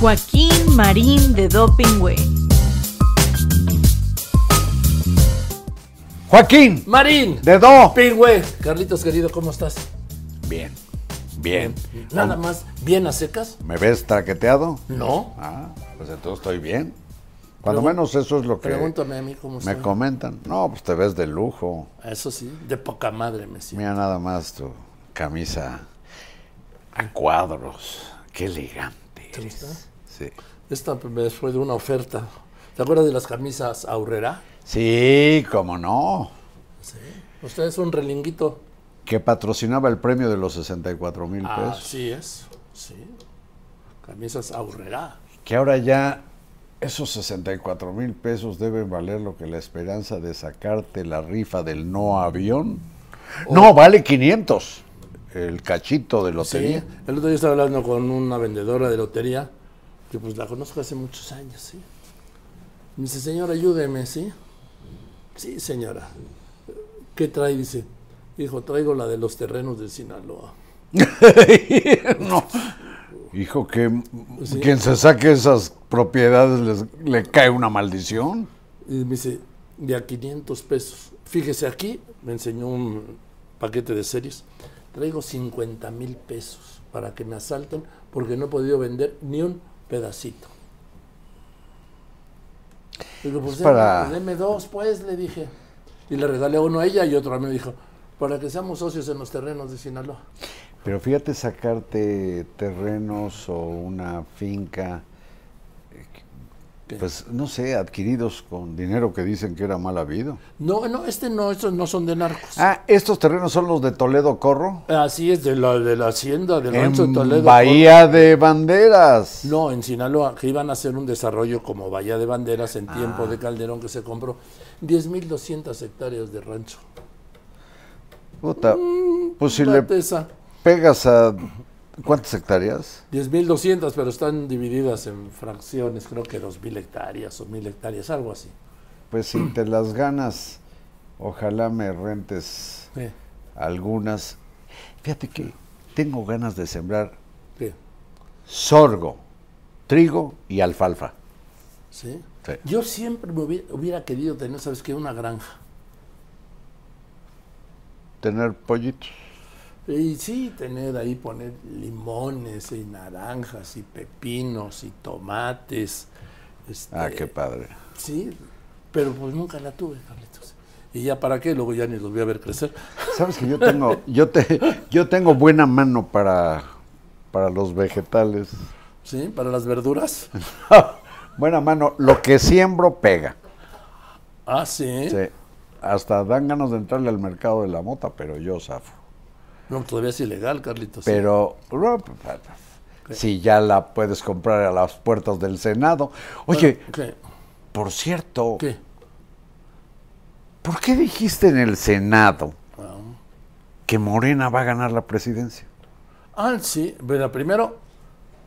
Joaquín Marín de Doping Way. Joaquín, Marín. de Do. Pingüe. Carlitos querido, ¿cómo estás? Bien, bien. Nada más, bien a secas. ¿Me ves traqueteado? No. Ah, pues entonces estoy bien. Cuando Pregun- menos eso es lo que Pregúntame a mí cómo me estoy. comentan. No, pues te ves de lujo. Eso sí, de poca madre me siento. Mira nada más tu camisa a cuadros. Qué elegante. ¿Te gusta? Sí. Esta me fue de una oferta. ¿Te acuerdas de las camisas Aurrera? Sí, cómo no. Sí. Usted es un relinguito. Que patrocinaba el premio de los 64 mil pesos. Así es. Sí. Camisas Aurrera. Que ahora ya esos 64 mil pesos deben valer lo que la esperanza de sacarte la rifa del no avión. No, vale 500. El cachito de Sí. lotería. El otro día estaba hablando con una vendedora de lotería, que pues la conozco hace muchos años, ¿sí? Me dice, señora, ayúdeme, ¿sí? Sí, señora. ¿Qué trae? Dice, hijo, traigo la de los terrenos de Sinaloa. no. Hijo, que Sí. quien se saque esas propiedades les- le cae una maldición. Y me dice, de a 500 pesos. Fíjese, aquí me enseñó un paquete de series. Traigo 50 mil pesos para que me asalten porque no he podido vender ni un pedacito. Digo, pues Es deme, para- deme dos, pues, le dije. Y le regalé uno a ella y otro a mí. Me dijo, para que seamos socios en los terrenos de Sinaloa. Pero fíjate sacarte terrenos o una finca, ¿Qué? pues no sé, adquiridos con dinero que dicen que era mal habido. No, no, este no, estos no son de narcos. Ah, estos terrenos son los de Toledo Corro. Así es, de la, de la hacienda del rancho de En Toledo. Bahía de Banderas. No, en Sinaloa, que iban a hacer un desarrollo como Bahía de Banderas en tiempo Ah. de Calderón que se compró 10.200 hectáreas de rancho. Puta, pues si le pegas a... ¿Cuántas hectáreas? 10.200, pero están divididas en fracciones, creo que 2.000 hectáreas o 1.000 hectáreas, algo así. Pues si te las ganas, ojalá me rentes Sí, algunas. Fíjate que tengo ganas de sembrar sí, sorgo, trigo y alfalfa. sí. Sí. Yo siempre me hubiera, hubiera querido tener, ¿sabes qué? Una granja. Tener pollitos. Y sí, tener ahí, poner limones y naranjas y pepinos y tomates. Ah, este, qué padre. Sí, pero pues nunca la tuve, Carlitos. ¿Y ya para qué? Luego ya ni los voy a ver crecer. Sabes que yo tengo, yo te, yo tengo buena mano para, para los vegetales. ¿Sí? Para las verduras. buena mano, lo que siembro pega. Ah, sí. Sí. Hasta dan ganas de entrarle al mercado de la mota, pero yo zafo. No, todavía es ilegal, Carlitos. Pero si ya la puedes comprar a las puertas del Senado. Oye, ¿Qué? por cierto, ¿Qué? ¿por qué dijiste en el Senado Ah, que Morena va a ganar la presidencia? Ah, sí. Bueno, primero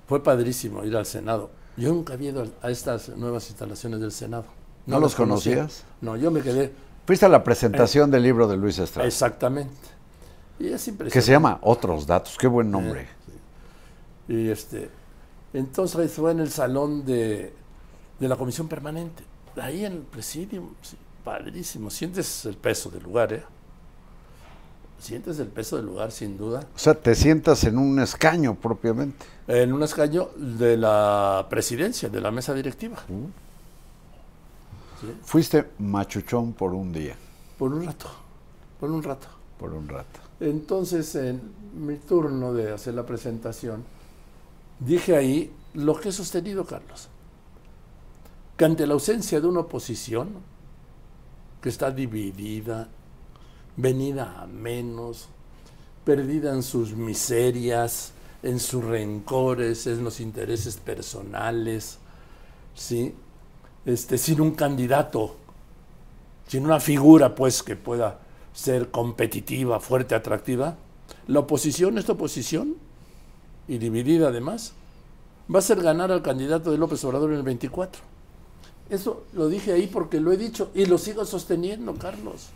fue padrísimo ir al Senado. Yo nunca había ido a estas nuevas instalaciones del Senado. ¿No los conocías? No, yo me quedé Fuiste a la presentación del libro de Luis Estrada, exactamente. Y es impresionante. que se llama Otros Datos. Qué buen nombre. Y este, entonces fue en el salón de, de la comisión permanente, ahí en el presidium, sí, padrísimo. Sientes el peso del lugar, ¿eh? Sientes el peso del lugar, sin duda. O sea, te sientas en un escaño propiamente. En un escaño de la presidencia, de la mesa directiva. Fuiste machuchón por un día, Por un rato, por un rato. por un rato. Entonces, en mi turno de hacer la presentación, dije ahí lo que he sostenido, Carlos. Que ante la ausencia de una oposición que está dividida, venida a menos, perdida en sus miserias, en sus rencores, en los intereses personales, ¿sí? Este, sin un candidato, sin una figura, pues, que pueda ser competitiva, fuerte, atractiva, la oposición, esta oposición, y dividida además, va a ser ganar al candidato de López Obrador en el 24. Eso lo dije ahí porque lo he dicho y lo sigo sosteniendo, Carlos.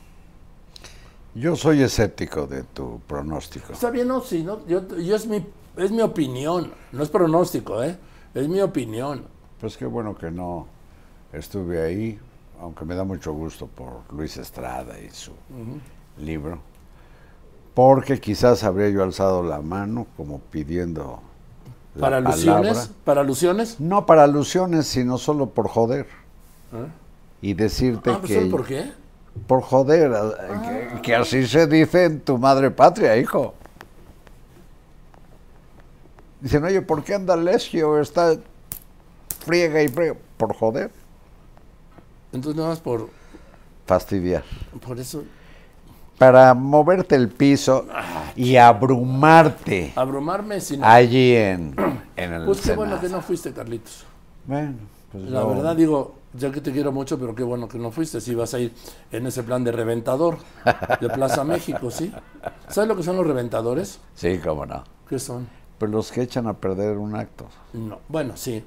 Yo soy escéptico de tu pronóstico. Está bien, no, sí, no, yo, yo es, mi, es mi opinión, no es pronóstico, ¿eh? Es mi opinión. Pues qué bueno que no estuve ahí, aunque me da mucho gusto por Luis Estrada y su libro, porque quizás habría yo alzado la mano como pidiendo la ¿Para alusiones? palabra. ¿Para alusiones? No para alusiones, sino solo por joder. ¿Eh? Y decirte Ah, pues, que... ¿sabes por qué? Por joder, que, que así se dice en tu madre patria, hijo. Dicen, oye, ¿por qué anda Lesio? Está friega y friega. Por joder, Entonces nada más por, fastidiar. por eso Para moverte el piso y abrumarte abrumarme sin... allí en, en el pues qué bueno que no fuiste, Carlitos. Bueno, pues La no. verdad digo, ya que te quiero mucho, pero qué bueno que no fuiste, si vas a ir en ese plan de reventador de Plaza México, ¿sí? ¿Sabes lo que son los reventadores? Sí, cómo no. ¿Qué son? Pero los que echan a perder un acto. No, bueno, sí.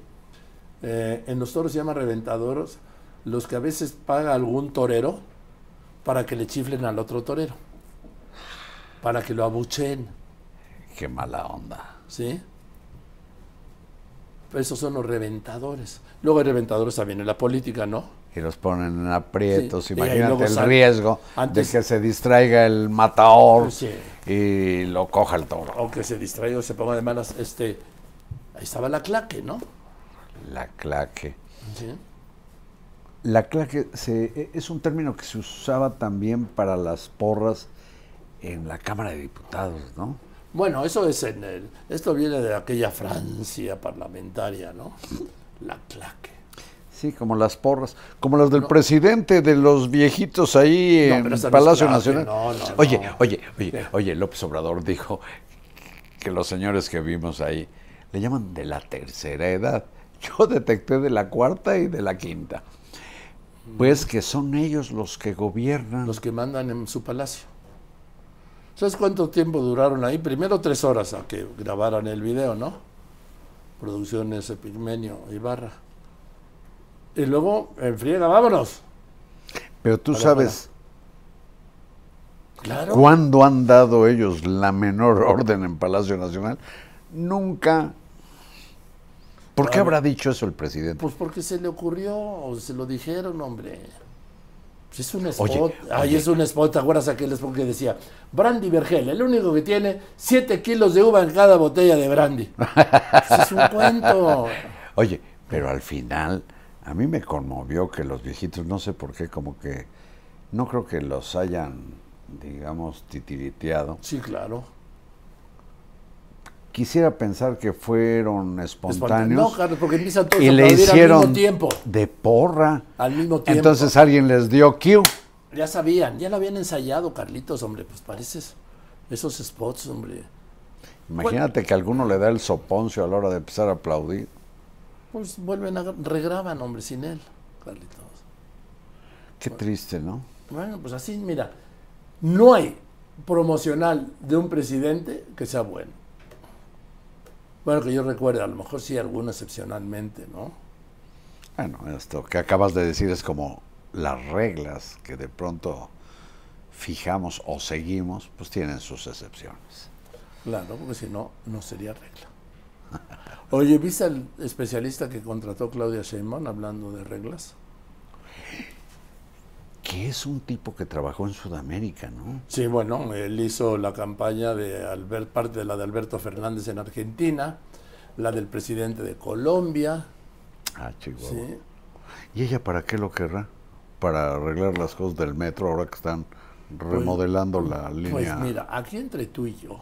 Eh, en los toros se llaman reventadores los que a veces paga algún torero para que le chiflen al otro torero, para que lo abucheen, Qué mala onda. ¿sí? Esos son los reventadores. Luego hay reventadores también en la política, ¿no? Y los ponen en aprietos. Sí, Imagínate el riesgo antes- de que se distraiga el matador Sí. y lo coja el toro. O que se distraiga o se ponga de malas. Este, ahí estaba la claque, ¿no? La claque. Sí. La claque se- e- es un término que se usaba también para las porras en la Cámara de Diputados, ¿no? Bueno, eso es en el. Esto viene de aquella Francia parlamentaria, ¿no? La claque. Sí, como las porras, como las del presidente de los viejitos ahí No, en Palacio claque, Nacional. no, no, oye, no. oye, oye, ¿Qué? oye, López Obrador dijo que los señores que vimos ahí le llaman de la tercera edad. Yo detecté de la cuarta y de la quinta. Pues que son ellos los que gobiernan. Los que mandan en su palacio. ¿Sabes cuánto tiempo duraron ahí? Primero tres horas a que grabaran el video, ¿no? Producciones Epigmenio Ibarra. Y luego, en friega, vámonos. Pero tú Para, sabes Claro. cuándo han dado ellos la menor orden en Palacio Nacional. Nunca. ¿Por qué habrá dicho eso el presidente? Pues porque se le ocurrió o se lo dijeron, hombre. Pues es un spot. Oye, Ay, oye. es un spot. ¿Te acuerdas aquel spot que decía? Brandy Vergel, el único que tiene 7 kilos de uva en cada botella de brandy. Pues es un cuento. Oye, pero al final a mí me conmovió que los viejitos, no sé por qué, como que no creo que los hayan, digamos, titiriteado. Sí, claro. Quisiera pensar que fueron espontáneos No, Carlos, porque empiezan todos y a le aplaudir al hicieron mismo tiempo. de porra. Al mismo tiempo. Entonces alguien les dio cue. Ya sabían, ya lo habían ensayado, Carlitos, hombre. Pues pareces esos spots, hombre. Imagínate que alguno le da el soponcio a la hora de empezar a aplaudir. Pues vuelven a regraban, hombre, sin él, Carlitos. Qué triste, ¿no? Bueno, pues así, mira, no hay promocional de un presidente que sea bueno. Bueno, que yo recuerde, a lo mejor sí alguno excepcionalmente, ¿no? Bueno, esto que acabas de decir es como las reglas que de pronto fijamos o seguimos, pues tienen sus excepciones. Claro, porque si no, no sería regla. Oye, ¿viste al especialista que contrató Claudia Sheinbaum hablando de reglas? Que es un tipo que trabajó en Sudamérica, ¿no? Sí, bueno, él hizo la campaña de Albert, parte de la de Alberto Fernández en Argentina, la del presidente de Colombia, Ah, Chihuahua. sí. ¿Y ella para qué lo querrá? Para arreglar las cosas del metro ahora que están remodelando la línea. Pues mira, aquí entre tú y yo,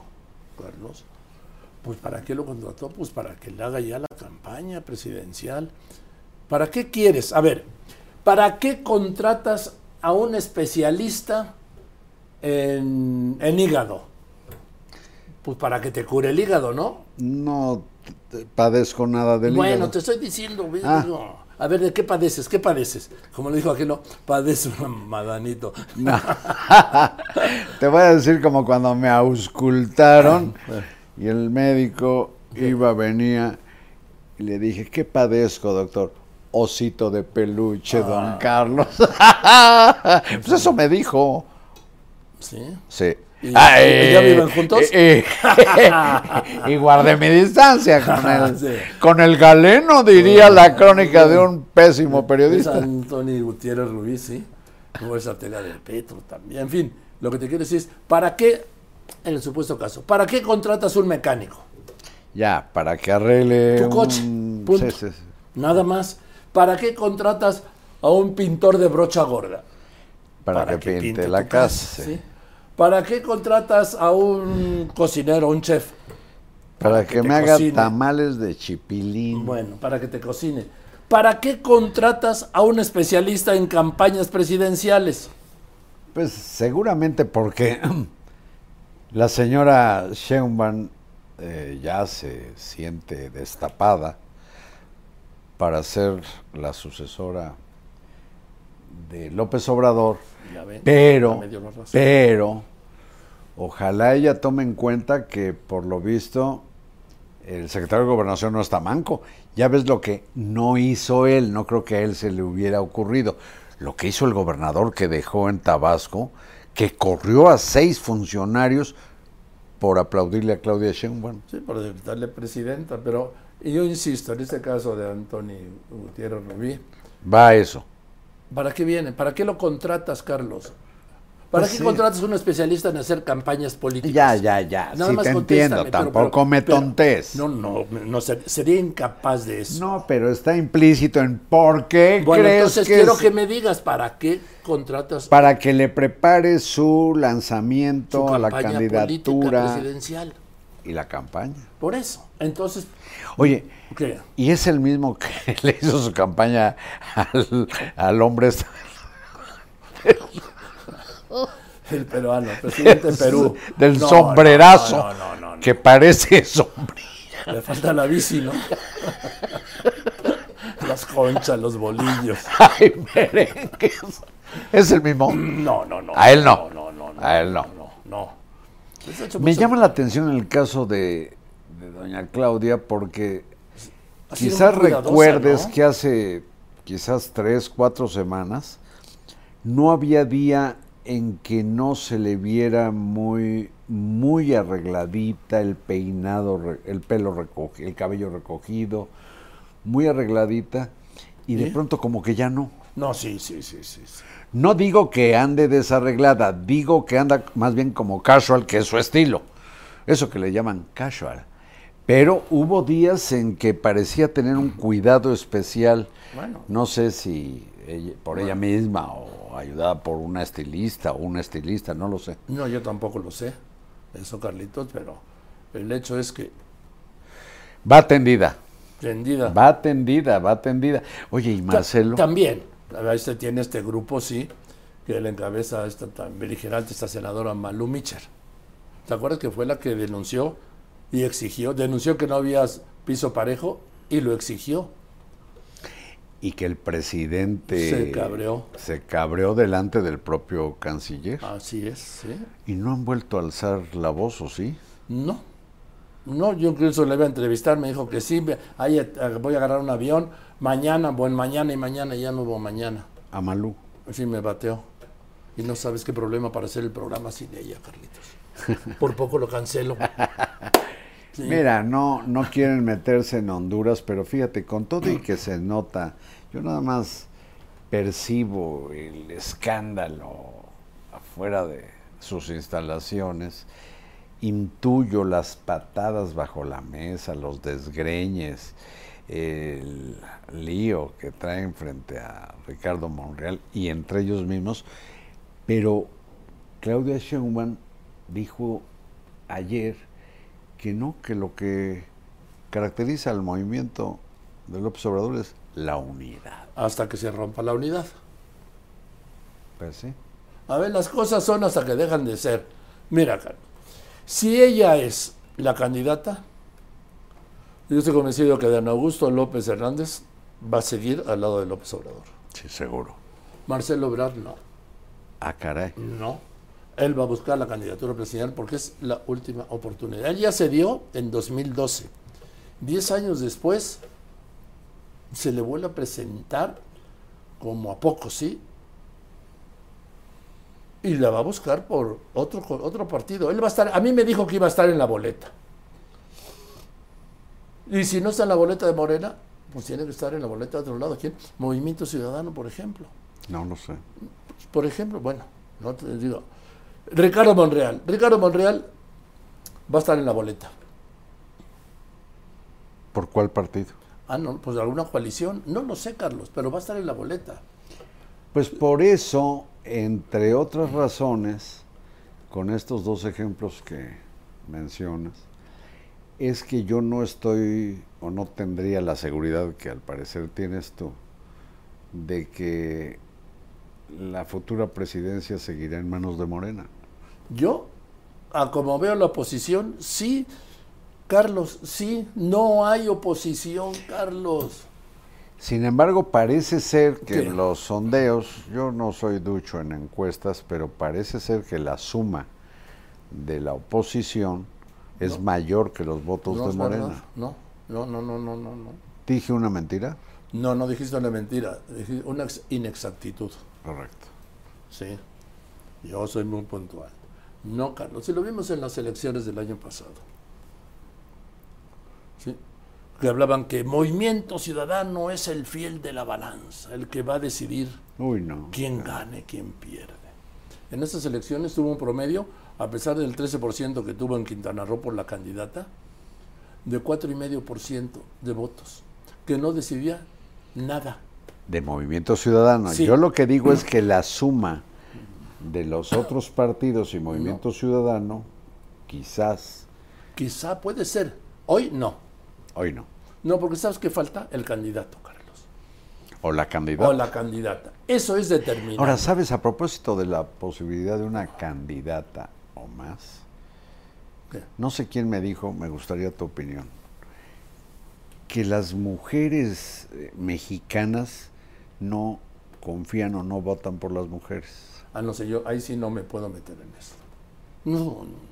Carlos, pues ¿para qué lo contrató? Pues para que le haga ya la campaña presidencial. ¿Para qué quieres? A ver, ¿para qué contratas a un especialista en, en hígado? Pues para que te cure el hígado, ¿no? No padezco nada del bueno, hígado. te estoy diciendo. Ah. A ver, ¿de qué padeces? ¿Qué padeces? Como le dijo aquel, padece un madanito. No. Te voy a decir como cuando me auscultaron y el médico iba, venía y le dije, ¿qué padezco, doctor? Osito de peluche, don Carlos. pues eso me dijo. ¿Sí? Sí. Y, Ah, y ya eh, viven juntos. eh, eh, y guardé mi distancia con el, Sí. con el galeno, diría la crónica de un pésimo Es periodista. Antonio Gutiérrez Rubí, sí. Como esa tela de Petro también. En fin, lo que te quiero decir es, ¿para qué, en el supuesto caso, ¿para qué contratas un mecánico? Ya, para que arregle Tu coche, un- punto. sí, sí, sí. Nada más. ¿Para qué contratas a un pintor de brocha gorda? Para, que, pinte, la casa. sí. ¿sí? ¿Para qué contratas a un cocinero, un chef? Para, que me haga cocine. tamales de chipilín. Bueno, para que te cocine. ¿Para qué contratas a un especialista en campañas presidenciales? Pues seguramente porque la señora Sheinbaum eh, ya se siente destapada para ser la sucesora de López Obrador, Ya ven, pero, pero, ojalá ella tome en cuenta que por lo visto el secretario de Gobernación no está manco. Ya ves lo que no hizo él, no creo que a él se le hubiera ocurrido. Lo que hizo el gobernador que dejó en Tabasco, que corrió a seis funcionarios por aplaudirle a Claudia Sheinbaum. Sí, por decretarle presidenta, pero yo insisto, en este caso de Antonio Gutiérrez Rubí, Va a eso. ¿Para qué viene? ¿Para qué lo contratas, Carlos? ¿Para Pues qué sí. contratas a un especialista en hacer campañas políticas? Ya, ya, ya. Nada sí más te entiendo. pero- Tampoco pero- me pero- tontes. No, no, no ser- sería incapaz de eso. No, pero está implícito en por qué bueno, crees entonces que quiero es- que me digas para qué contratas para que le prepare su su lanzamiento a la candidatura política presidencial. Y la campaña. Por eso. Entonces, Oye, ¿qué? y es el mismo que le hizo su campaña al, al hombre este- El peruano, presidente de Perú. del No, sombrerazo No, no, no, no, que parece sombrilla. Le falta la bici, ¿no? Las conchas, los bolillos. Ay, merengues. Es el mismo. No, no, no. A él no. No, no, no. A él no. No, no. Hecho Me llama la atención el caso de, de doña Claudia porque sido quizás recuerdes ¿no? que hace quizás tres, cuatro semanas no había día en que no se le viera muy, muy arregladita el peinado, el pelo recogido, el cabello recogido, muy arregladita y de ¿Sí? pronto como que ya no. No, sí, sí, sí, sí. sí. No digo que ande desarreglada, digo que anda más bien como casual, que es su estilo. Eso que le llaman casual. Pero hubo días en que parecía tener un cuidado especial. Bueno. No sé si ella- por ella misma o ayudada por una estilista o un estilista, no lo sé. No, yo tampoco lo sé. Eso, Carlitos, pero el hecho es que Va atendida, tendida. va atendida, va atendida. Oye, ¿y Marcelo? Ta- También. A ver, Este tiene este grupo, sí, que le encabeza esta tan beligerante, esta senadora Malú Micher. ¿Te acuerdas que fue la que denunció y exigió? Denunció que no había piso parejo y lo exigió. Y que el presidente Se cabreó. se cabreó delante del propio canciller. Así es, sí. Y no han vuelto a alzar la voz, ¿o sí? No. No, yo incluso le iba a entrevistar, me dijo que sí, ahí, eh, voy a agarrar un avión, mañana, buen mañana y mañana, y ya no hubo mañana. A Malú. En fin, me bateó. Y no sabes qué problema para hacer el programa sin ella, Carlitos. Por poco lo cancelo. Sí. Mira, no, no quieren meterse en Honduras, pero fíjate, con todo y que se nota, yo nada más percibo el escándalo afuera de sus instalaciones, intuyo las patadas bajo la mesa, los desgreñes, el lío que traen frente a Ricardo Monreal y entre ellos mismos, pero Claudia Sheinbaum dijo ayer que no, que lo que caracteriza al movimiento de López Obrador es la unidad. Hasta que se rompa la unidad. Pues sí. A ver, las cosas son hasta que dejan de ser. Mira, si ella es la candidata, yo estoy convencido que Dan Augusto López Hernández va a seguir al lado de López Obrador. Sí, seguro. Marcelo Ebrard no. Ah, caray. No. Él va a buscar la candidatura presidencial porque es la última oportunidad. Él ya se dio en 2012. Diez años después se le vuelve a presentar como a poco, ¿sí? y la va a buscar por otro, otro partido. Él va a estar, a mí me dijo que iba a estar en la boleta. Y si no está en la boleta de Morena, pues tiene que estar en la boleta de otro lado. ¿Quién? Movimiento Ciudadano, por ejemplo. No lo sé. Por ejemplo, bueno, no te digo. Ricardo Monreal. Ricardo Monreal va a estar en la boleta. ¿Por cuál partido? Ah, no, pues alguna coalición. No lo sé, Carlos, pero va a estar en la boleta. Pues por eso, entre otras razones, con estos dos ejemplos que mencionas, es que yo no estoy o no tendría la seguridad que al parecer tienes tú de que la futura presidencia seguirá en manos de Morena. Yo, a como veo la oposición, sí, Carlos, sí, no hay oposición, Carlos. Sin embargo, parece ser que ¿Qué? los sondeos, yo no soy ducho en encuestas, pero parece ser que la suma de la oposición es mayor que los votos No de Morena. No, no, no, no, no, no, no. ¿Dije una mentira? No, no dijiste una mentira, dijiste una ex- inexactitud. Correcto. Sí, yo soy muy puntual. No, Carlos, si lo vimos en las elecciones del año pasado. Sí, que hablaban que Movimiento Ciudadano es el fiel de la balanza, el que va a decidir Uy, no. quién gane, quién pierde. En estas elecciones tuvo un promedio, a pesar del 13% que tuvo en Quintana Roo por la candidata, de 4,5% de votos, que no decidía nada. De Movimiento Ciudadano. Sí. Yo lo que digo es que la suma de los otros partidos y Movimiento Ciudadano, quizás, Quizá puede ser, hoy no. hoy no. No, porque sabes que falta el candidato, Carlos. O la candidata. O la candidata. Eso es determinante. Ahora, ¿sabes? A propósito de la posibilidad de una candidata o más. No sé quién me dijo, me gustaría tu opinión, que las mujeres eh, mexicanas no confían o no votan por las mujeres. Ah, no sé, yo ahí sí no me puedo meter en eso. No, no.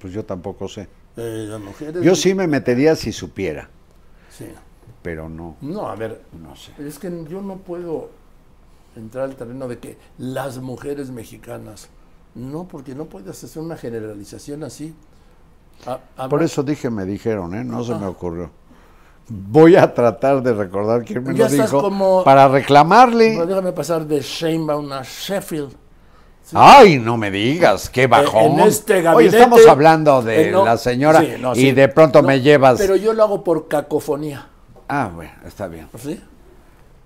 Pues yo tampoco sé. Eh, las mujeres. Yo sí me metería si supiera, Sí. pero no, No, a ver, no sé. es que yo no puedo entrar al terreno de que las mujeres mexicanas. No, porque no puedes hacer una generalización así. A- a- Por eso dije, me dijeron, ¿eh? No se me ocurrió. Voy a tratar de recordar quién me Ya lo dijo como- para reclamarle. Pues déjame pasar de Sheinbaum a Sheffield. Ay, no me digas, qué bajón. En este Hoy gabinete- estamos hablando de Eh, no, la señora sí, no, y de pronto No, me llevas. Pero yo lo hago por cacofonía. Ah, bueno, está bien. ¿Sí?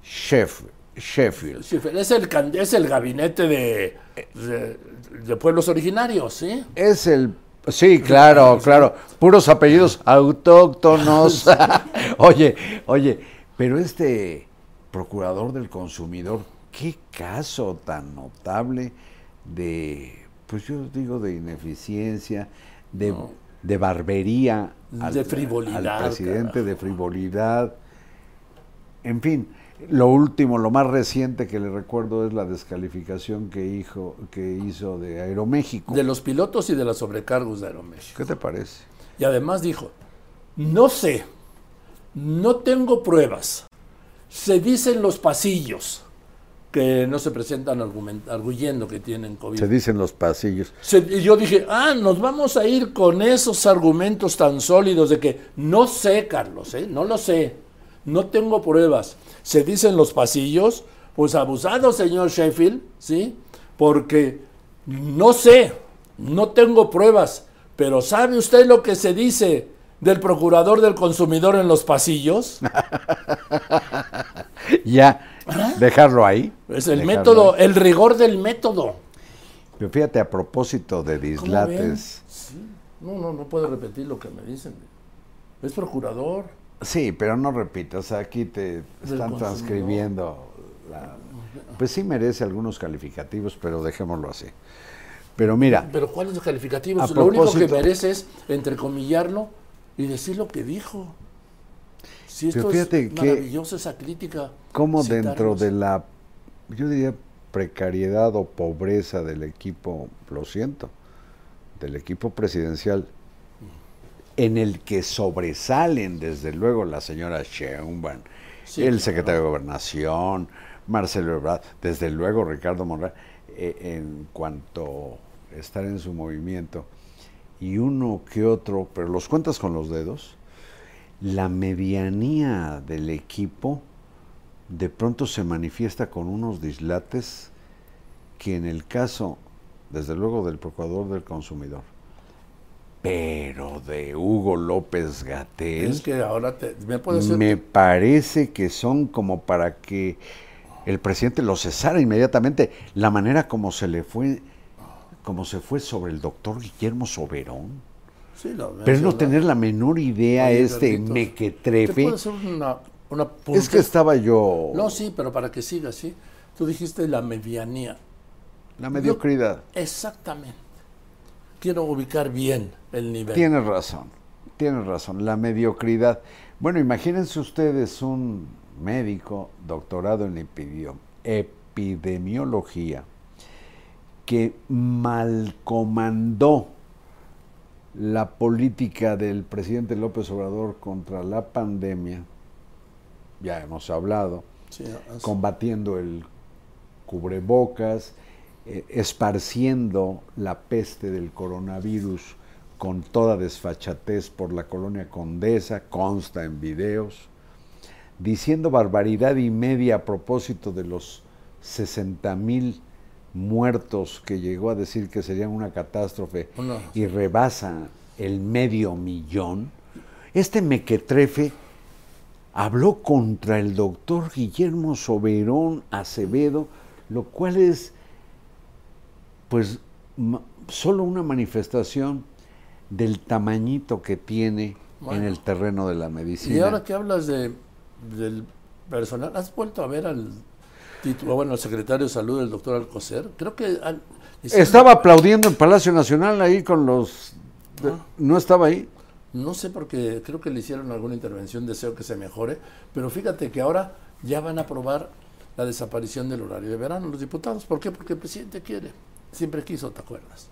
Chef, Sheffield. Sí, es el, can- es el gabinete de, de, de pueblos originarios, ¿sí? Es el. Sí, claro, claro. Puros apellidos autóctonos. oye, oye, pero este procurador del consumidor, qué caso tan notable de, pues yo digo, de ineficiencia, de, de barbería. De frivolidad, Al presidente, carajo. de frivolidad. En fin, lo último, lo más reciente que le recuerdo es la descalificación que hizo, que hizo de Aeroméxico. De los pilotos y de los sobrecargos de Aeroméxico. ¿Qué te parece? Y además dijo, no sé, no tengo pruebas. Se dicen los pasillos que no se presentan arguyendo que tienen COVID. Se dicen los pasillos. Se- y yo dije, ah, nos vamos a ir con esos argumentos tan sólidos de que no sé, Carlos, ¿eh? no lo sé, no tengo pruebas. Se dicen los pasillos, pues abusado, señor Sheffield, ¿sí? Porque no sé, no tengo pruebas, pero ¿sabe usted lo que se dice del procurador del consumidor en los pasillos? Ya, dejarlo ahí. Es el dejarlo método, ahí. el rigor del método. Pero fíjate, a propósito de dislates. Sí. No, no, no puedo repetir lo que me dicen. Es procurador. Sí, pero no repitas, aquí te están transcribiendo. la- Pues sí merece algunos calificativos, pero dejémoslo así. Pero mira, Pero ¿cuáles los calificativos? Lo único que merece es entrecomillarlo y decir lo que dijo. Si Pero esto fíjate es que- maravilloso, esa crítica. como citarlos. dentro de la, yo diría, precariedad o pobreza del equipo, lo siento, del equipo presidencial, en el que sobresalen desde luego la señora Sheinbaum, Sí, el claro. secretario de Gobernación, Marcelo Ebrard, desde luego Ricardo Monreal, eh, en cuanto a estar en su movimiento, y uno que otro, pero los cuentas con los dedos, la medianía del equipo de pronto se manifiesta con unos dislates que en el caso, desde luego, del procurador del consumidor, pero de Hugo López Gatel, Es que ahora te, me puede ser me parece que son como para que el presidente lo cesara inmediatamente. La manera como se le fue, como se fue sobre el doctor Guillermo Soberón. Sí, lo Pero no tener la menor idea Oye, este Carlitos, ¿Te mequetrefe. hacer una, una Es que estaba yo. No, sí, pero para que siga, sí. Tú dijiste la medianía. La mediocridad. Exactamente. Quiero ubicar bien el nivel. Tienes razón, tienes razón, la mediocridad. Bueno, imagínense ustedes un médico doctorado en epidemiología que mal comandó la política del presidente López Obrador contra la pandemia, ya hemos hablado, Sí, combatiendo el cubrebocas, eh, esparciendo la peste del coronavirus con toda desfachatez por la colonia Condesa, consta en videos, diciendo barbaridad y media a propósito de los 60 mil muertos que llegó a decir que serían una catástrofe y rebasa el medio millón. Este mequetrefe habló contra el doctor Guillermo Soberón Acevedo, lo cual es pues solo una manifestación del tamañito que tiene en el terreno de la medicina. Y ahora que hablas de, del personal, ¿has vuelto a ver al título, bueno, al secretario de salud, el doctor Alcocer? Creo que... al- Estaba aplaudiendo en Palacio Nacional ahí con los... de- Ah. ¿No estaba ahí? No sé porque creo que le hicieron alguna intervención, deseo que se mejore, pero fíjate que ahora ya van a aprobar la desaparición del horario de verano los diputados. ¿Por qué? Porque el presidente quiere, siempre quiso, ¿te acuerdas?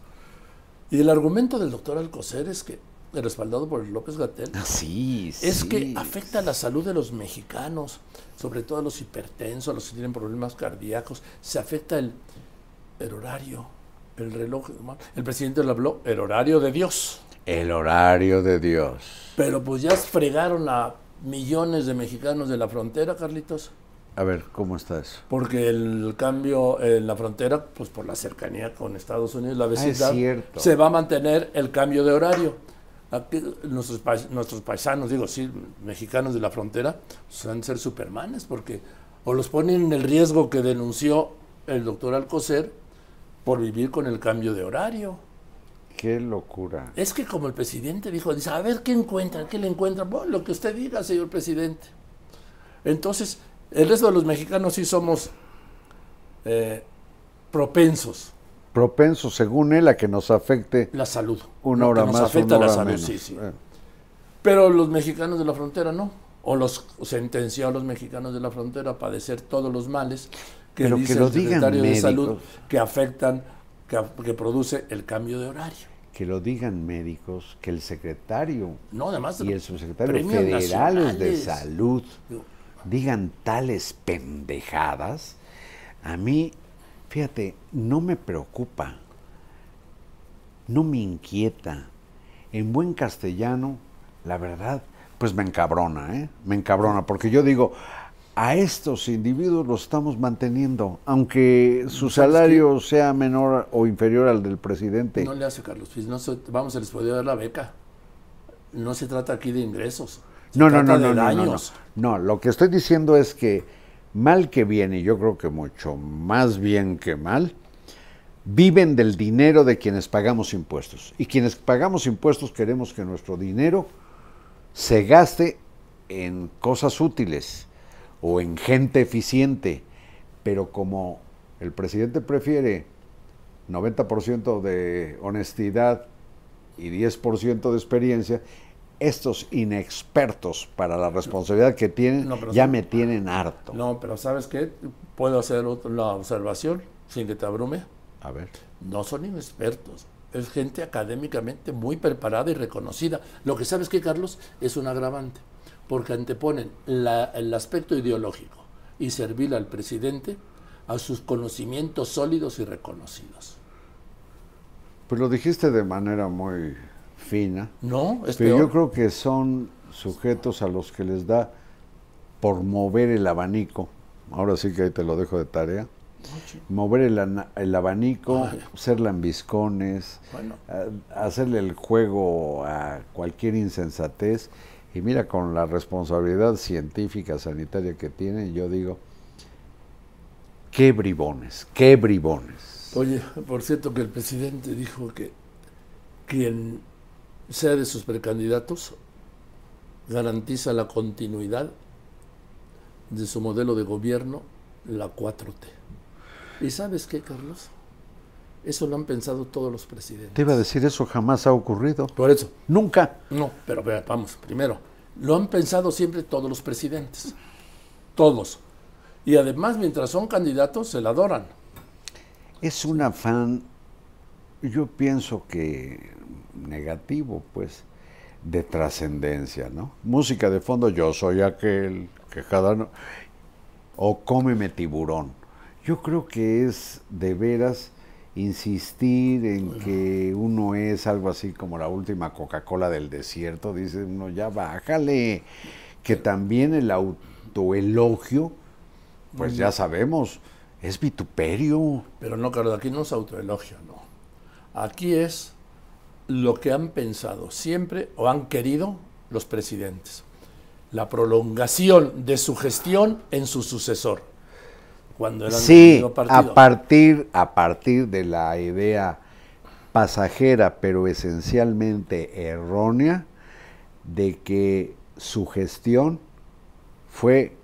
Y el argumento del doctor Alcocer es que, respaldado por López Gatel, Sí, es que afecta la salud de los mexicanos, sobre todo a los hipertensos, a los que tienen problemas cardíacos, se afecta el, el horario, el reloj. El presidente le habló, el horario de Dios. El horario de Dios. Pero pues ya fregaron a millones de mexicanos de la frontera, Carlitos. A ver, ¿cómo está eso? Porque el cambio en la frontera, pues por la cercanía con Estados Unidos, la vecindad, Ah, se va a mantener el cambio de horario. Aquí, nuestros, nuestros paisanos, digo, sí, mexicanos de la frontera, pues, van a ser supermanes porque o los ponen en el riesgo que denunció el doctor Alcocer por vivir con el cambio de horario. Qué locura. Es que como el presidente dijo, dice, a ver qué encuentran, qué le encuentran, bueno, lo que usted diga, señor presidente. Entonces, el resto de los mexicanos sí somos eh, propensos Propenso, según él, a que nos afecte la salud. una hora que nos más, afecta una la hora salud, menos. sí, sí. Eh, Pero los mexicanos de la frontera no. O los sentenció a los mexicanos de la frontera a padecer todos los males que Pero que dice lo el digan secretario de salud que afectan, que, que produce el cambio de horario. que lo digan médicos, que el secretario No, además y el subsecretario federales de salud digan tales pendejadas, a mí, fíjate, no me preocupa, no me inquieta. En buen castellano, la verdad, pues me encabrona, ¿eh? Me encabrona, porque yo digo, a estos individuos los estamos manteniendo, aunque su ¿Sabes salario sea menor o inferior al del presidente. No le hace Carlos Piz, no se- vamos, se les podría dar la beca. No se trata aquí de ingresos. No, no, no, no, no, no, no. lo que estoy diciendo es que mal que bien, y yo creo que mucho más bien que mal, viven del dinero de quienes pagamos impuestos. Y quienes pagamos impuestos queremos que nuestro dinero se gaste en cosas útiles o en gente eficiente. Pero como el presidente prefiere 90% de honestidad y 10% de experiencia, estos inexpertos para la responsabilidad que tienen No, ya sí. me tienen harto. No, pero ¿sabes qué? Puedo hacer la observación sin que te abrume. A ver. No son inexpertos. Es gente académicamente muy preparada y reconocida. Lo que sabes que, Carlos, es un agravante. Porque anteponen la- el aspecto ideológico y servil al presidente a sus conocimientos sólidos y reconocidos. Pues lo dijiste de manera muy fina. No, es Pero peor. yo creo que son sujetos a los que les da por mover el abanico. Ahora sí que ahí te lo dejo de tarea. Mover el, el abanico, Ay. ser lambiscones, Bueno. a- hacerle el juego a cualquier insensatez. Y mira, con la responsabilidad científica, sanitaria que tienen, yo digo, qué bribones, qué bribones. Oye, por cierto que el presidente dijo que quien sea de sus precandidatos garantiza la continuidad de su modelo de gobierno, la 4T. ¿Y sabes qué, Carlos? Eso lo han pensado todos los presidentes. Te iba a decir, eso jamás ha ocurrido. Por eso, Nunca. no, pero vamos, primero, lo han pensado siempre todos los presidentes. Todos. Y además, mientras son candidatos, se la adoran. Es un afán, yo pienso que negativo, pues, de trascendencia, ¿no? Música de fondo, yo soy aquel que cada... no- o cómeme tiburón. Yo creo que es de veras insistir en que uno es algo así como la última Coca-Cola del desierto, dice uno, ya bájale, que también el autoelogio, pues ya sabemos, es vituperio. Pero no, Carlos, aquí no es autoelogio, no. Aquí es lo que han pensado siempre o han querido los presidentes. La prolongación de su gestión en su sucesor. Cuando eran Sí, a partir, a partir de la idea pasajera, pero esencialmente errónea, de que su gestión fue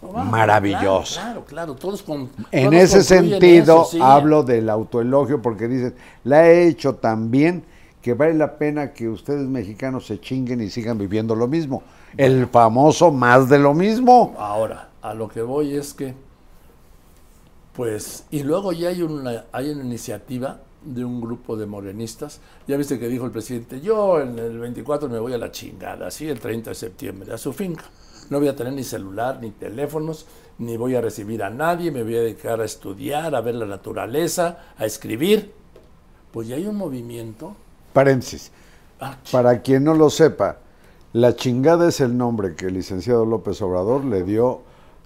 maravillosa. Claro, claro, todos con. En todos ese construyen sentido, eso, sí. hablo del autoelogio porque dicen, la he hecho tan bien que vale la pena que ustedes mexicanos se chinguen y sigan viviendo lo mismo. El famoso más de lo mismo. Ahora, a lo que voy es que, pues, y luego ya hay una, hay una iniciativa de un grupo de morenistas. Ya viste que dijo el presidente, yo en el 24 me voy a la chingada, así el 30 de septiembre, a su finca. No voy a tener ni celular, ni teléfonos, ni voy a recibir a nadie, me voy a dedicar a estudiar, a ver la naturaleza, a escribir. Pues ya hay un movimiento. Paréntesis. Ah, Para quien no lo sepa, la chingada es el nombre que el licenciado López Obrador le dio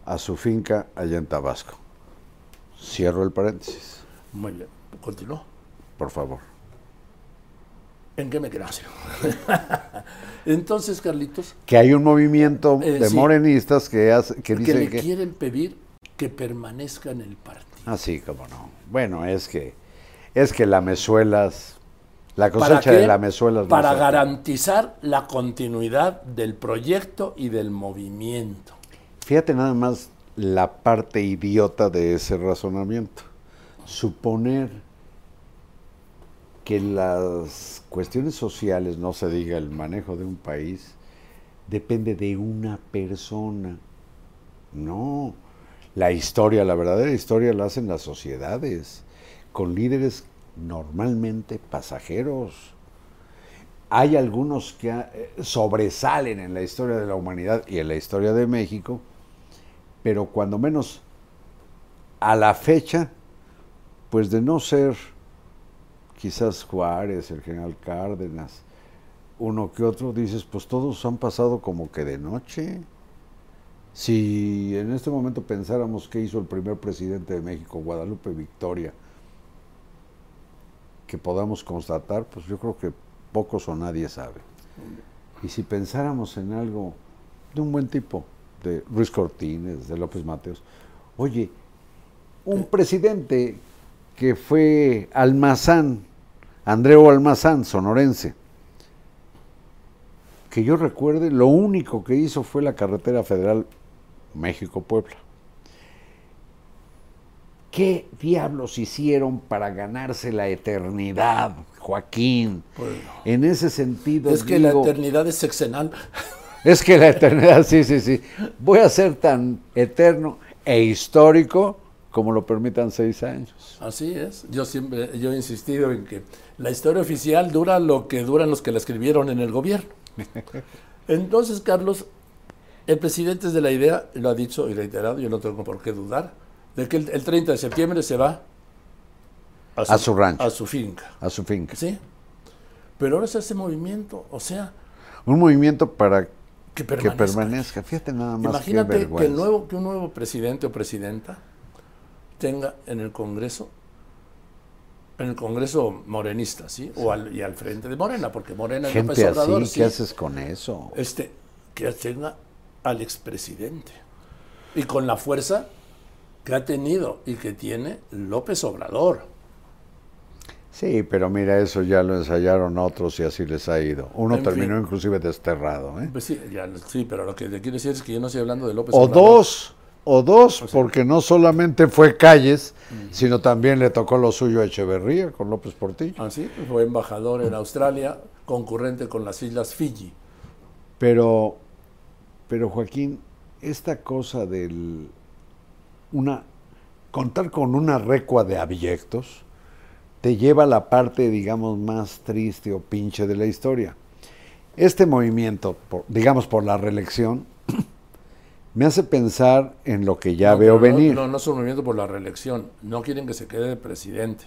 a su finca allá en Tabasco. Cierro el paréntesis, Muy bien, continúo. por favor. ¿En qué me quedas? Entonces, Carlitos, Que hay un movimiento Eh, de sí. morenistas que, hace, que que dicen le que... quieren pedir que permanezca en el partido. Así como no. Bueno, es que es que la mesuelas, la ¿Para cosecha qué? de la mesuelas no Para garantizar la continuidad del proyecto y del movimiento. Fíjate nada más la parte idiota de ese razonamiento. Suponer que las cuestiones sociales, no se diga el manejo de un país, depende de una persona. No, la historia, la verdadera historia la hacen las sociedades, con líderes normalmente pasajeros. Hay algunos que eh, sobresalen en la historia de la humanidad y en la historia de México, pero cuando menos a la fecha, pues de no ser quizás Juárez, el general Cárdenas, uno que otro, dices, pues todos han pasado como que de noche. Si en este momento pensáramos qué hizo el primer presidente de México, Guadalupe Victoria, que podamos constatar, pues yo creo que pocos o nadie sabe. Y si pensáramos en algo de un buen tipo, de Ruiz Cortines, de López Mateos, oye, un presidente que fue Almazán, Andreu Almazán, sonorense, que yo recuerde, lo único que hizo fue la carretera federal México-Puebla. ¿Qué diablos hicieron para ganarse la eternidad, Joaquín? Pues, En ese sentido, es que la eternidad es sexenal. es que la eternidad, sí, sí, sí. Voy a ser tan eterno e histórico como lo permitan seis años. Así es. Yo siempre yo he insistido en que la historia oficial dura lo que duran los que la escribieron en el gobierno. Entonces, Carlos, el presidente es de la idea, lo ha dicho y reiterado, yo no tengo por qué dudar, de que el, el 30 de septiembre se va A su rancho. A su finca. a su finca. ¿Sí? Pero ahora se hace movimiento, o sea, Un movimiento para que que permanezca. Fíjate nada más. qué Imagínate que, el nuevo, que un nuevo presidente o presidenta tenga en el Congreso, en el Congreso morenista, ¿sí? O al, y al frente de Morena, porque Morena y Gente López Obrador, así, sí, ¿qué haces con eso? este, que tenga al expresidente. Y con la fuerza que ha tenido y que tiene López Obrador. Sí, pero mira, eso ya lo ensayaron otros y así les ha ido. Uno En terminó fin. inclusive desterrado. ¿eh? Pues sí, ya, sí, pero lo que le quiero decir es que yo no estoy hablando de López O Obrador. dos, o dos, porque no solamente fue Calles, sino también le tocó lo suyo a Echeverría con López Portillo. Ah, sí, fue embajador en Australia, concurrente con las Islas Fiji. Pero, pero Joaquín, esta cosa del una contar con una recua de abyectos te lleva a la parte, digamos, más triste o pinche de la historia. Este movimiento, por- digamos, por la reelección, me hace pensar en lo que ya No, veo no- venir. No, no es un movimiento por la reelección. No quieren que se quede de presidente.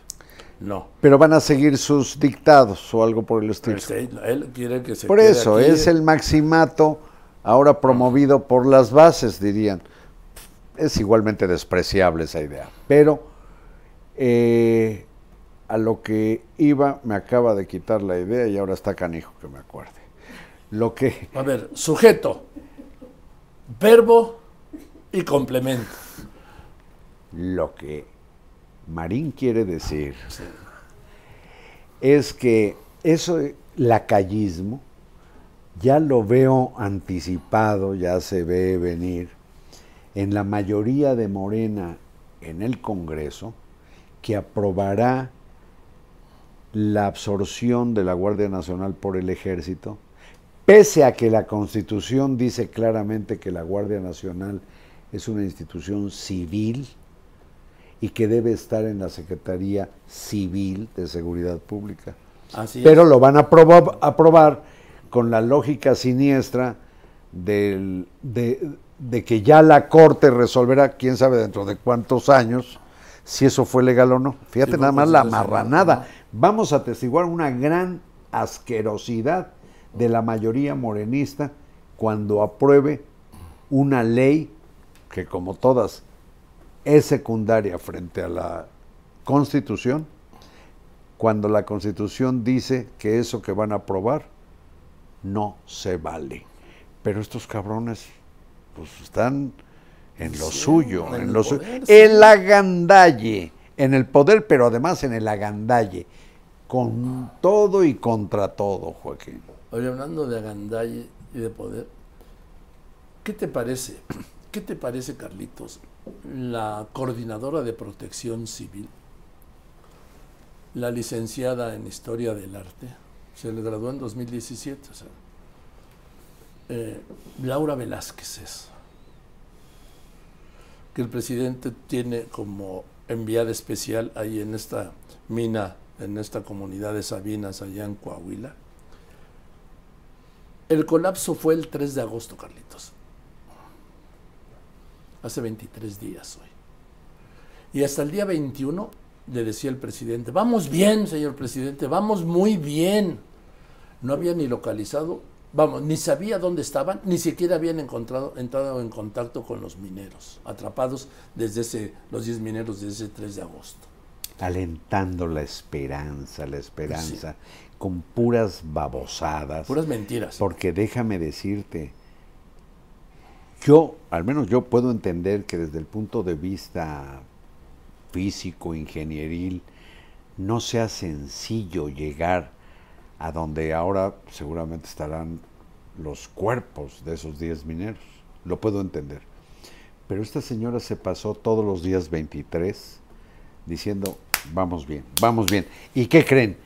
No. Pero van a seguir sus dictados o algo por el estilo. Este, él quiere que se Por quede eso, aquí. es el maximato ahora promovido por las bases, dirían. Es igualmente despreciable esa idea. Pero eh, a lo que iba me acaba de quitar la idea y ahora está canijo que me acuerde. Lo que A ver, sujeto, verbo y complemento. Lo que Marín quiere decir es que eso, lacayismo, ya lo veo anticipado, ya se ve venir en la mayoría de Morena en el Congreso, que aprobará la absorción de la Guardia Nacional por el Ejército, pese a que la Constitución dice claramente que la Guardia Nacional es una institución civil y que debe estar en la Secretaría Civil de Seguridad Pública. Así es. Pero lo van a aprobar, aprobar con la lógica siniestra del- de, de que ya la Corte resolverá, quién sabe dentro de cuántos años, si eso fue legal o no. Fíjate Sí, nada más la constitucional, marranada. Vamos a atestiguar una gran asquerosidad de la mayoría morenista cuando apruebe una ley que como todas es secundaria frente a la Constitución, cuando la Constitución dice que eso que van a aprobar no se vale. Pero estos cabrones pues están en lo Sí, suyo, en en lo suyo. El agandalle, en el poder, pero además en el agandalle, con todo y contra todo, Joaquín. Oye, hablando de agandalle y de poder, ¿qué te parece? ¿Qué te parece, Carlitos? La coordinadora de protección civil, la licenciada en Historia del Arte, se le graduó en 2017, o sea, eh, Laura Velázquez es, que el presidente tiene como enviada especial ahí en esta mina, en esta comunidad de Sabinas, allá en Coahuila. El colapso fue el 3 de agosto, Carlitos. Hace 23 días hoy. Y hasta el día 21 le decía el presidente, vamos bien, señor presidente, vamos muy bien. No había ni localizado, vamos, ni sabía dónde estaban, ni siquiera habían encontrado, entrado en contacto con los mineros, atrapados desde ese, los 10 mineros desde ese 3 de agosto. Alentando la esperanza, la esperanza, con puras babosadas. Puras mentiras. Porque déjame decirte, yo, al menos yo puedo entender que desde el punto de vista físico, ingenieril, no sea sencillo llegar a donde ahora seguramente estarán los cuerpos de esos 10 mineros. Lo puedo entender. Pero esta señora se pasó todos los días 23 diciendo, vamos bien, vamos bien. ¿Y qué creen?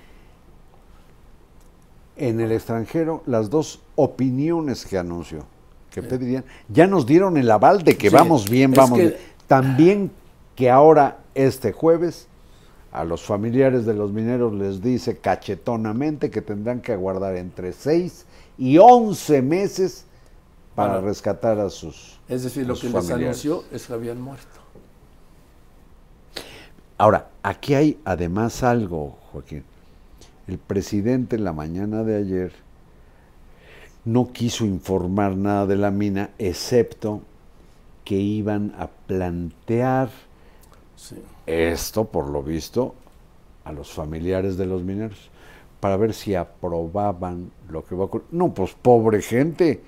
En el extranjero, las dos opiniones que anunció, que pedirían, ya nos dieron el aval de que Sí, vamos bien, vamos que- bien. También que ahora, este jueves, a los familiares de los mineros les dice cachetonamente que tendrán que aguardar entre 6 y 11 meses para rescatar a sus Es decir, lo que les anunció es que habían muerto. Ahora, aquí hay además algo, Joaquín. El presidente en la mañana de ayer no quiso informar nada de la mina, excepto que iban a plantear Esto, por lo visto, a los familiares de los mineros, para ver si aprobaban lo que va a ocurrir. No, pues pobre gente,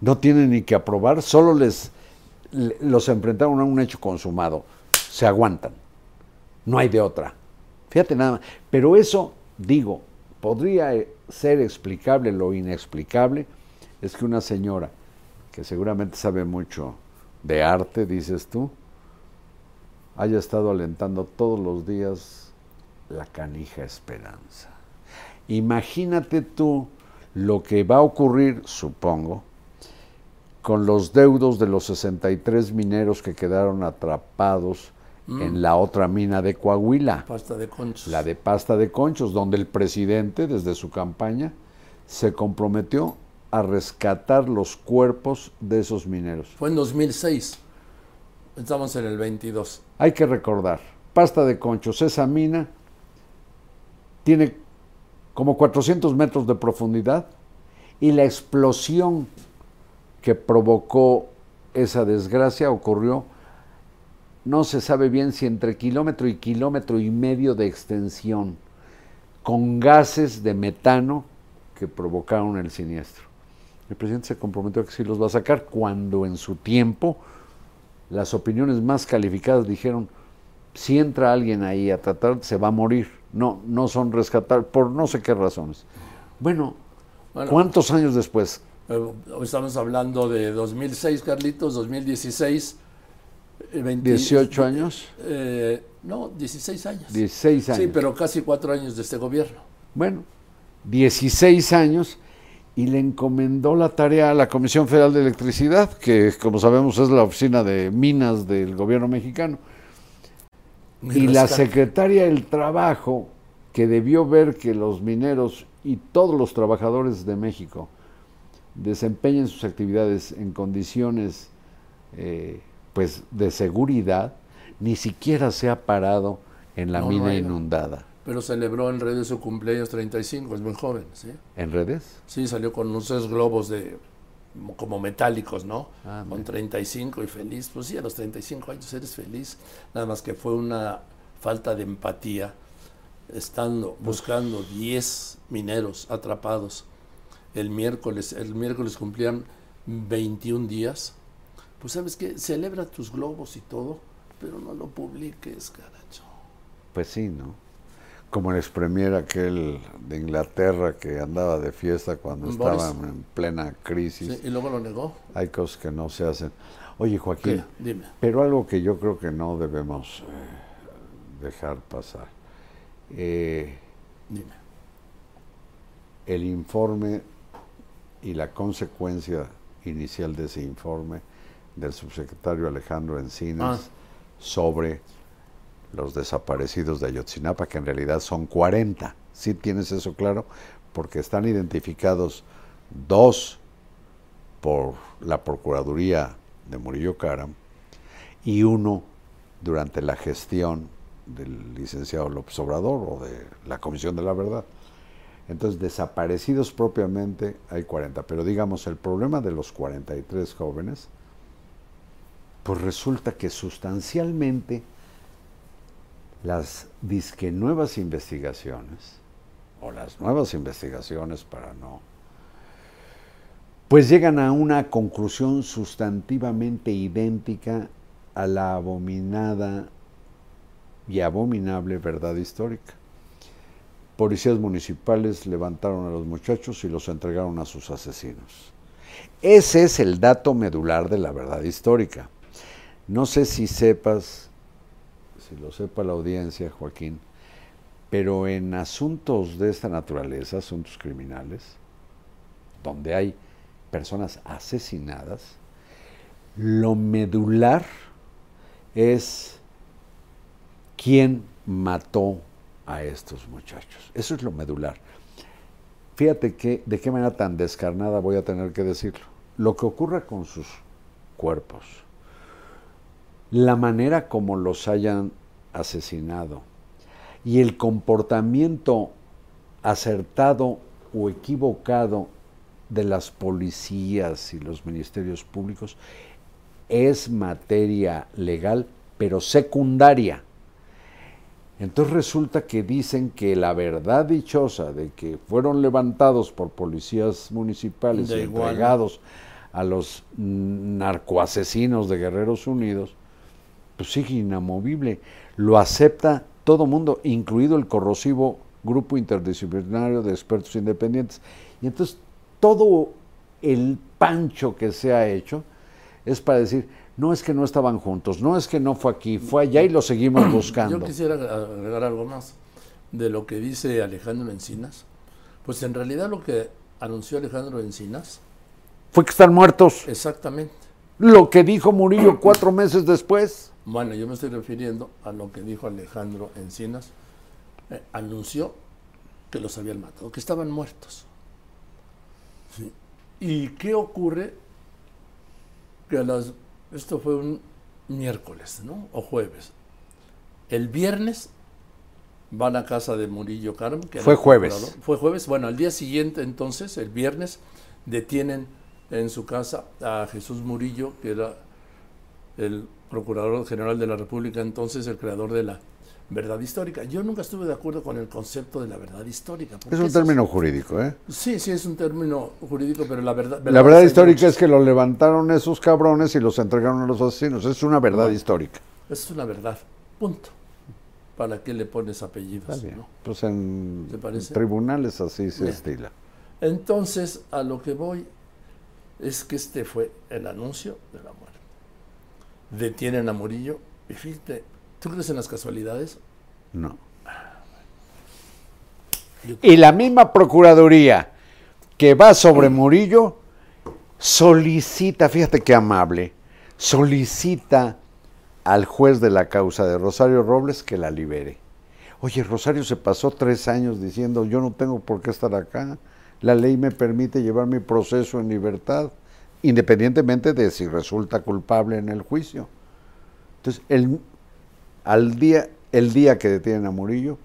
no tienen ni que aprobar, solo les le- los enfrentaron a un hecho consumado, se aguantan, no hay de otra. Fíjate nada más, pero eso, digo, podría eh, ser explicable, lo inexplicable es que una señora que seguramente sabe mucho de arte, dices tú, haya estado alentando todos los días la canija esperanza. Imagínate tú lo que va a ocurrir, supongo, con los deudos de los 63 mineros que quedaron atrapados en la otra mina de Coahuila, Pasta de conchos. la de pasta de conchos, donde el presidente, desde su campaña, se comprometió a rescatar los cuerpos de esos mineros. Fue en 2006. Estamos en el 22. Hay que recordar, pasta de conchos, esa mina tiene como 400 metros de profundidad y la explosión que provocó esa desgracia ocurrió, no se sabe bien si entre kilómetro y kilómetro y medio de extensión, con gases de metano que provocaron el siniestro. El presidente se comprometió a que sí los va a sacar cuando en su tiempo las opiniones más calificadas dijeron, si entra alguien ahí a tratar, se va a morir. No, no son rescatar por no sé qué razones. Bueno, Bueno. ¿cuántos años después? Eh, Estamos hablando de 2006, Carlitos, 2016. eh, 20 ¿18 años? eh, no, 16 años. 16 años. Sí, pero casi cuatro años de este gobierno. Bueno, 16 años y le encomendó la tarea a la Comisión Federal de Electricidad, que como sabemos es la oficina de minas del gobierno mexicano. Y la secretaria del Trabajo, que debió ver que los mineros y todos los trabajadores de México desempeñen sus actividades en condiciones eh, pues de seguridad, ni siquiera se ha parado en la No, mina inundada. Pero celebró en redes su cumpleaños 35, es muy joven, ¿sí? ¿En redes? Sí, salió con unos tres globos de como metálicos, ¿no? Ah, con 35 y feliz. Pues sí, a los 35 años eres feliz. Nada más que fue una falta de empatía estando buscando 10 mineros atrapados. El miércoles, el miércoles cumplían 21 días. Pues sabes qué, celebra tus globos y todo, pero no lo publiques, caracho. Pues sí, ¿no? Como el ex premier aquel de Inglaterra que andaba de fiesta cuando Boris. estaban en plena crisis. Sí, y luego lo negó. Hay cosas que no se hacen. Oye, Joaquín, ¿Qué? Dime. pero algo que yo creo que no debemos eh, dejar pasar. Eh, Dime. el informe y la consecuencia inicial de ese informe del subsecretario Alejandro Encinas Ah. sobre los desaparecidos de Ayotzinapa, que en realidad son 40. ¿Sí tienes eso claro? Porque están identificados dos por la Procuraduría de Murillo Caram y uno durante la gestión del licenciado López Obrador o de la Comisión de la Verdad. Entonces, desaparecidos propiamente hay 40, pero digamos, el problema de los 43 jóvenes, pues resulta que sustancialmente las disque nuevas investigaciones, o las nuevas investigaciones para no, pues llegan a una conclusión sustantivamente idéntica a la abominada y abominable verdad histórica. Policías municipales levantaron a los muchachos y los entregaron a sus asesinos. Ese es el dato medular de la verdad histórica. No sé si sepas, si lo sepa la audiencia, Joaquín, pero en asuntos de esta naturaleza, asuntos criminales, donde hay personas asesinadas, lo medular es quién mató a estos muchachos. Eso es lo medular. Fíjate que, de qué manera tan descarnada voy a tener que decirlo. Lo que ocurra con sus cuerpos, la manera como los hayan asesinado y el comportamiento acertado o equivocado de las policías y los ministerios públicos es materia legal, pero secundaria. Entonces resulta que dicen que la verdad dichosa de que fueron levantados por policías municipales y entregados a los narcoasesinos de Guerreros Unidos, pues sigue inamovible. Lo acepta todo mundo, incluido el corrosivo grupo interdisciplinario de expertos independientes. Y entonces todo el pancho que se ha hecho es para decir, no es que no estaban juntos, no es que no fue aquí, fue allá y lo seguimos buscando. Yo quisiera agregar algo más de lo que dice Alejandro Encinas. Pues en realidad lo que anunció Alejandro Encinas fue que están muertos. Exactamente. Lo que dijo Murillo cuatro meses después. Bueno, yo me estoy refiriendo a lo que dijo Alejandro Encinas. Eh, anunció que los habían matado, que estaban muertos. ¿Y qué ocurre? Que a las, esto fue un miércoles, ¿no? O jueves. El viernes van a casa de Murillo Carmen. Que fue jueves. Fue jueves. Bueno, al día siguiente, entonces, el viernes, detienen en su casa a Jesús Murillo, que era el Procurador General de la República, entonces el creador de la verdad histórica. Yo nunca estuve de acuerdo con el concepto de la verdad histórica. Es un término jurídico, ¿eh? Sí, sí, es un término jurídico, pero la verdad... la verdad histórica es que lo levantaron esos cabrones y los entregaron a los asesinos. Es una verdad histórica. Es una verdad, punto. ¿Para qué le pones apellidos? Pues en tribunales así se estila. Entonces, a lo que voy es que este fue el anuncio de la muerte. Detienen a Murillo y fíjate, ¿tú crees en las casualidades? No. Y la misma Procuraduría que va sobre Murillo solicita, fíjate qué amable, solicita al juez de la causa de Rosario Robles que la libere. Oye, Rosario se pasó tres años diciendo yo no tengo por qué estar acá, la ley me permite llevar mi proceso en libertad, independientemente de si resulta culpable en el juicio. Entonces, el, al día, el día que detienen a Murillo,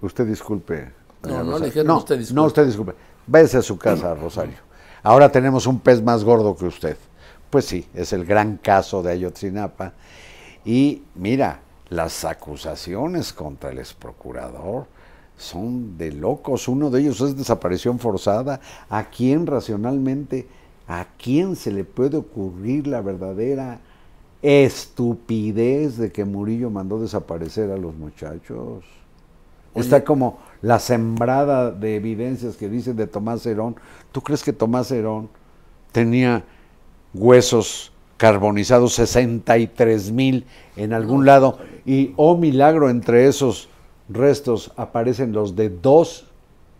usted disculpe. No, no, le no, usted disculpe. No, usted disculpe. Váyase a su casa, Rosario. Ahora tenemos un pez más gordo que usted. Pues sí, es el gran caso de Ayotzinapa. Y mira, las acusaciones contra el ex procurador son de locos. Uno de ellos es desaparición forzada. ¿A quién racionalmente, a quién se le puede ocurrir la verdadera estupidez de que Murillo mandó desaparecer a los muchachos? Está como la sembrada de evidencias que dicen de Tomás Herón. ¿Tú crees que Tomás Herón tenía huesos carbonizados 63 mil en algún lado? Y, oh milagro, entre esos restos aparecen los de dos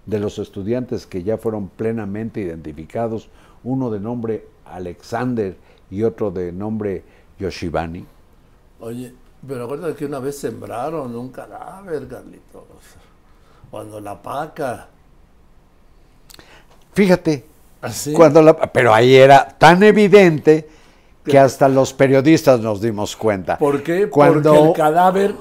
de los estudiantes que ya fueron plenamente identificados, uno de nombre Alexander y otro de nombre Yoshibani. Oye, pero acuérdate que una vez sembraron un cadáver, Carlitos, cuando la paca. Fíjate, ¿Así? ¿Ah, cuando la, pero ahí era tan evidente que hasta los periodistas nos dimos cuenta. ¿Por qué? Cuando, Porque el cadáver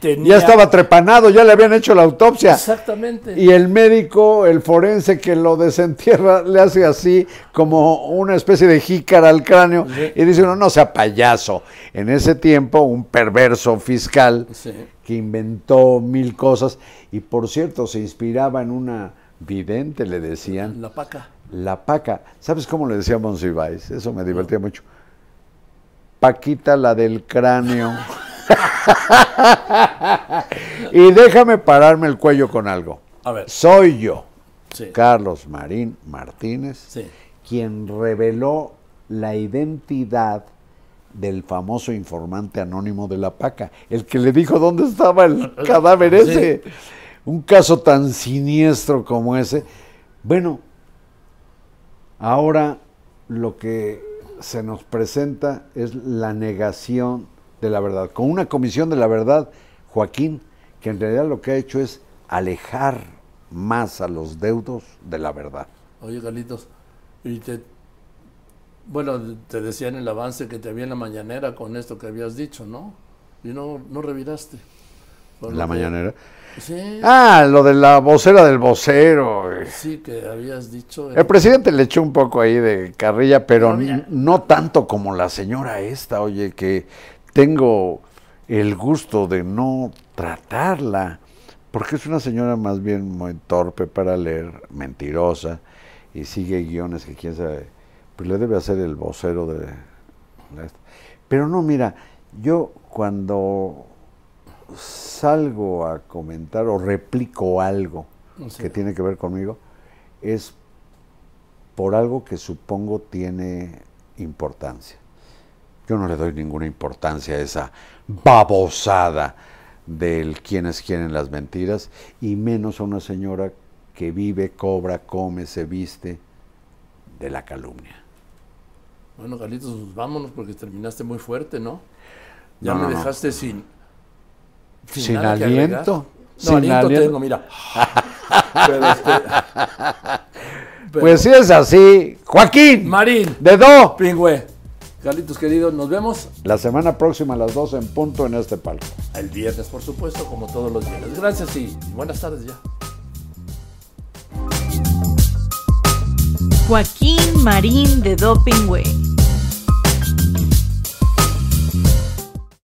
ya estaba trepanado, ya le habían hecho la autopsia. Exactamente. Y el médico, el forense que lo desentierra, le hace así como una especie de jícara al cráneo y dice, no, no sea payaso. En ese tiempo, un perverso fiscal que inventó mil cosas y por cierto se inspiraba en una vidente, le decían. La paca. La paca. ¿Sabes cómo le decía Monsiváis? Eso me divertía mucho. Paquita la del cráneo. y déjame pararme el cuello con algo. A ver. Soy yo, Carlos Marín Martínez, quien reveló la identidad del famoso informante anónimo de la PACA, el que le dijo dónde estaba el cadáver ese. Un caso tan siniestro como ese. Bueno, ahora lo que se nos presenta es la negación de la verdad, con una comisión de la verdad, Joaquín, que en realidad lo que ha hecho es alejar más a los deudos de la verdad. Oye, Carlitos, y te, bueno, te decía en el avance que te había en la mañanera con esto que habías dicho, ¿no? y no, no reviraste. La que- mañanera. Sí, Ah, lo de la vocera del vocero. sí, que habías dicho. El presidente le echó un poco ahí de carrilla, pero no tanto como la señora esta, oye, que tengo el gusto de no tratarla, porque es una señora más bien muy torpe para leer, mentirosa, y sigue guiones que quién sabe, pues le debe hacer el vocero de... Pero no, mira, yo cuando salgo a comentar o replico algo Sí. que tiene que ver conmigo, es por algo que supongo tiene importancia. Yo no le doy ninguna importancia a esa babosada del quienes quieren las mentiras, y menos a una señora que vive, cobra, come, se viste de la calumnia. Bueno, Carlitos, pues vámonos porque terminaste muy fuerte, ¿no? Ya No, me no, no. dejaste sin. Sin aliento, No, sin aliento aliento. tengo, mira. Pero este, pero- Pues si es así, Joaquín, Marín, de Do, Pingüe. Carlitos, querido, nos vemos la semana próxima a las 12 en punto en este palco. el viernes, por supuesto, como todos los viernes. Gracias y buenas tardes ya. Joaquín Marín de Doping Way.